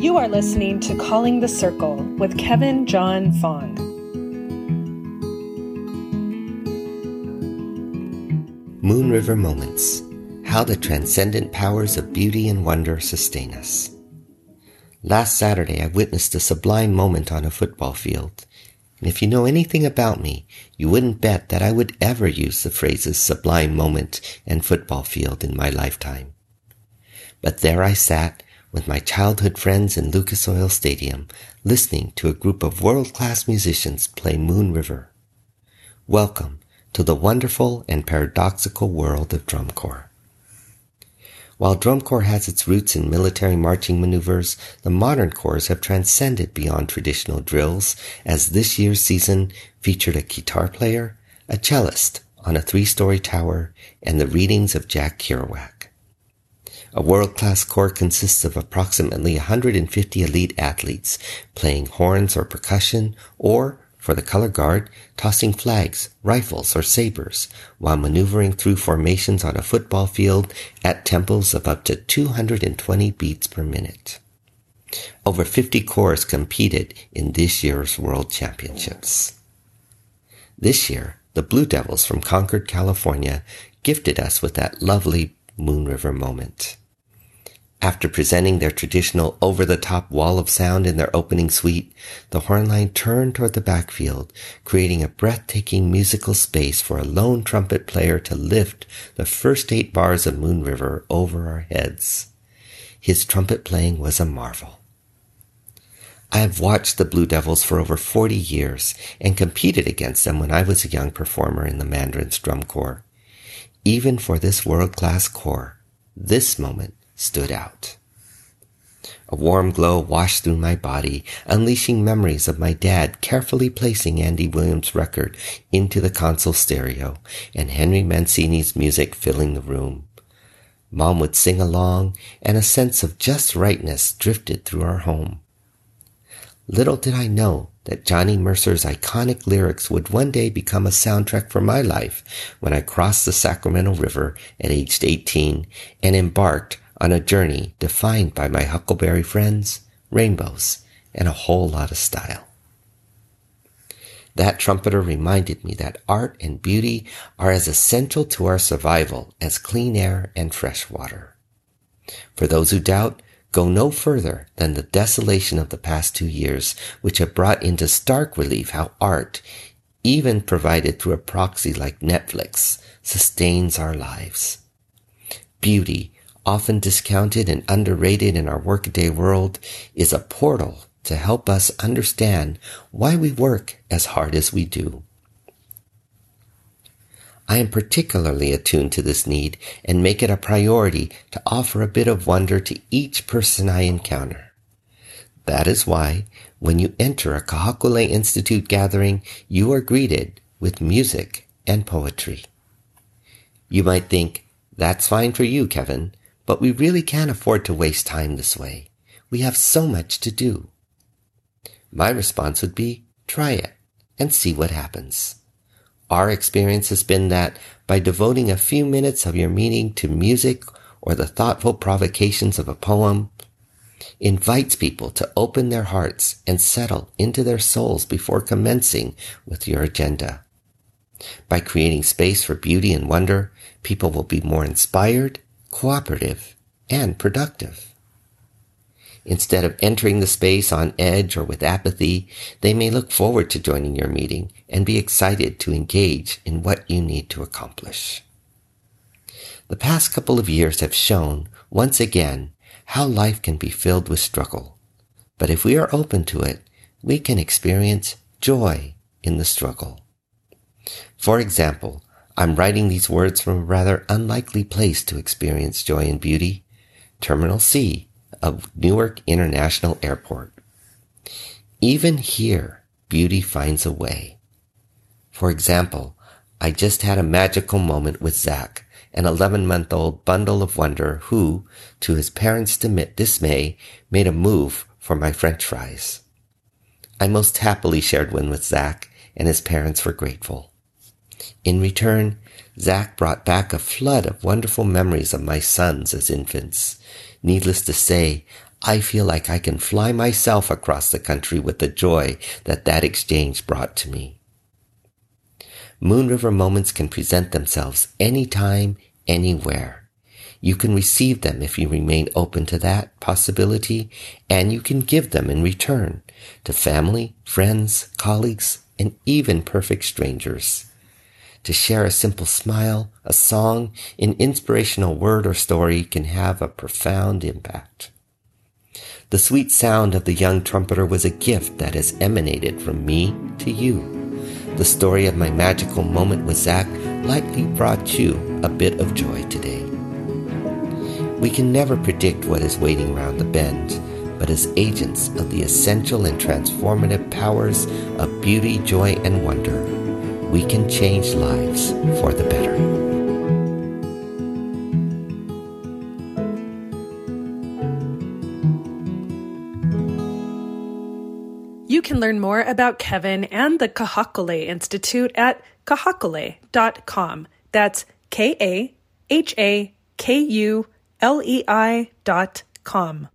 You are listening to Calling the Circle with Kevin John Fong. Moon River Moments How the Transcendent Powers of Beauty and Wonder Sustain Us. Last Saturday, I witnessed a sublime moment on a football field. And if you know anything about me, you wouldn't bet that I would ever use the phrases sublime moment and football field in my lifetime. But there I sat with my childhood friends in Lucas Oil Stadium, listening to a group of world-class musicians play Moon River. Welcome to the wonderful and paradoxical world of drum corps. While drum corps has its roots in military marching maneuvers, the modern corps have transcended beyond traditional drills as this year's season featured a guitar player, a cellist on a three-story tower, and the readings of Jack Kerouac. A world-class corps consists of approximately 150 elite athletes playing horns or percussion or, for the color guard, tossing flags, rifles, or sabers while maneuvering through formations on a football field at tempos of up to 220 beats per minute. Over 50 corps competed in this year's World Championships. This year, the Blue Devils from Concord, California gifted us with that lovely Moon River moment. After presenting their traditional over-the-top wall of sound in their opening suite, the horn line turned toward the backfield, creating a breathtaking musical space for a lone trumpet player to lift the first eight bars of Moon River over our heads. His trumpet playing was a marvel. I have watched the Blue Devils for over 40 years and competed against them when I was a young performer in the Mandarins Drum Corps. Even for this world-class corps, this moment stood out. A warm glow washed through my body, unleashing memories of my dad carefully placing Andy Williams' record into the console stereo and Henry Mancini's music filling the room. Mom would sing along and a sense of just rightness drifted through our home. Little did I know that Johnny Mercer's iconic lyrics would one day become a soundtrack for my life when I crossed the Sacramento River at age 18 and embarked on a journey defined by my huckleberry friends, rainbows, and a whole lot of style. That trumpeter reminded me that art and beauty are as essential to our survival as clean air and fresh water. For those who doubt, go no further than the desolation of the past two years, which have brought into stark relief how art, even provided through a proxy like Netflix, sustains our lives. Beauty, often discounted and underrated in our workaday world, is a portal to help us understand why we work as hard as we do. I am particularly attuned to this need and make it a priority to offer a bit of wonder to each person I encounter. That is why, when you enter a Kahakulei Institute gathering, you are greeted with music and poetry. You might think, that's fine for you, Kevin, but we really can't afford to waste time this way. We have so much to do. My response would be, try it and see what happens. Our experience has been that by devoting a few minutes of your meeting to music or the thoughtful provocations of a poem, invites people to open their hearts and settle into their souls before commencing with your agenda. By creating space for beauty and wonder, people will be more inspired, cooperative, and productive. Instead of entering the space on edge or with apathy, they may look forward to joining your meeting and be excited to engage in what you need to accomplish. The past couple of years have shown, once again, how life can be filled with struggle. But if we are open to it, we can experience joy in the struggle. For example, I'm writing these words from a rather unlikely place to experience joy and beauty, Terminal C of Newark International Airport. Even here, beauty finds a way. For example, I just had a magical moment with Zach, an 11 month old bundle of wonder who, to his parents' dismay, made a move for my french fries. I most happily shared one with Zach, and his parents were grateful. In return, Zach brought back a flood of wonderful memories of my sons as infants. Needless to say, I feel like I can fly myself across the country with the joy that that exchange brought to me. Moon River moments can present themselves anytime, anywhere. You can receive them if you remain open to that possibility, and you can give them in return to family, friends, colleagues, and even perfect strangers. To share a simple smile, a song, an inspirational word or story can have a profound impact. The sweet sound of the young trumpeter was a gift that has emanated from me to you. The story of my magical moment with Zach likely brought you a bit of joy today. We can never predict what is waiting around the bend, but as agents of the essential and transformative powers of beauty, joy, and wonder, we can change lives for the better. You can learn more about Kevin and the Kahakulei Institute at kahakulei.com. That's K A H A K U L E I dot com.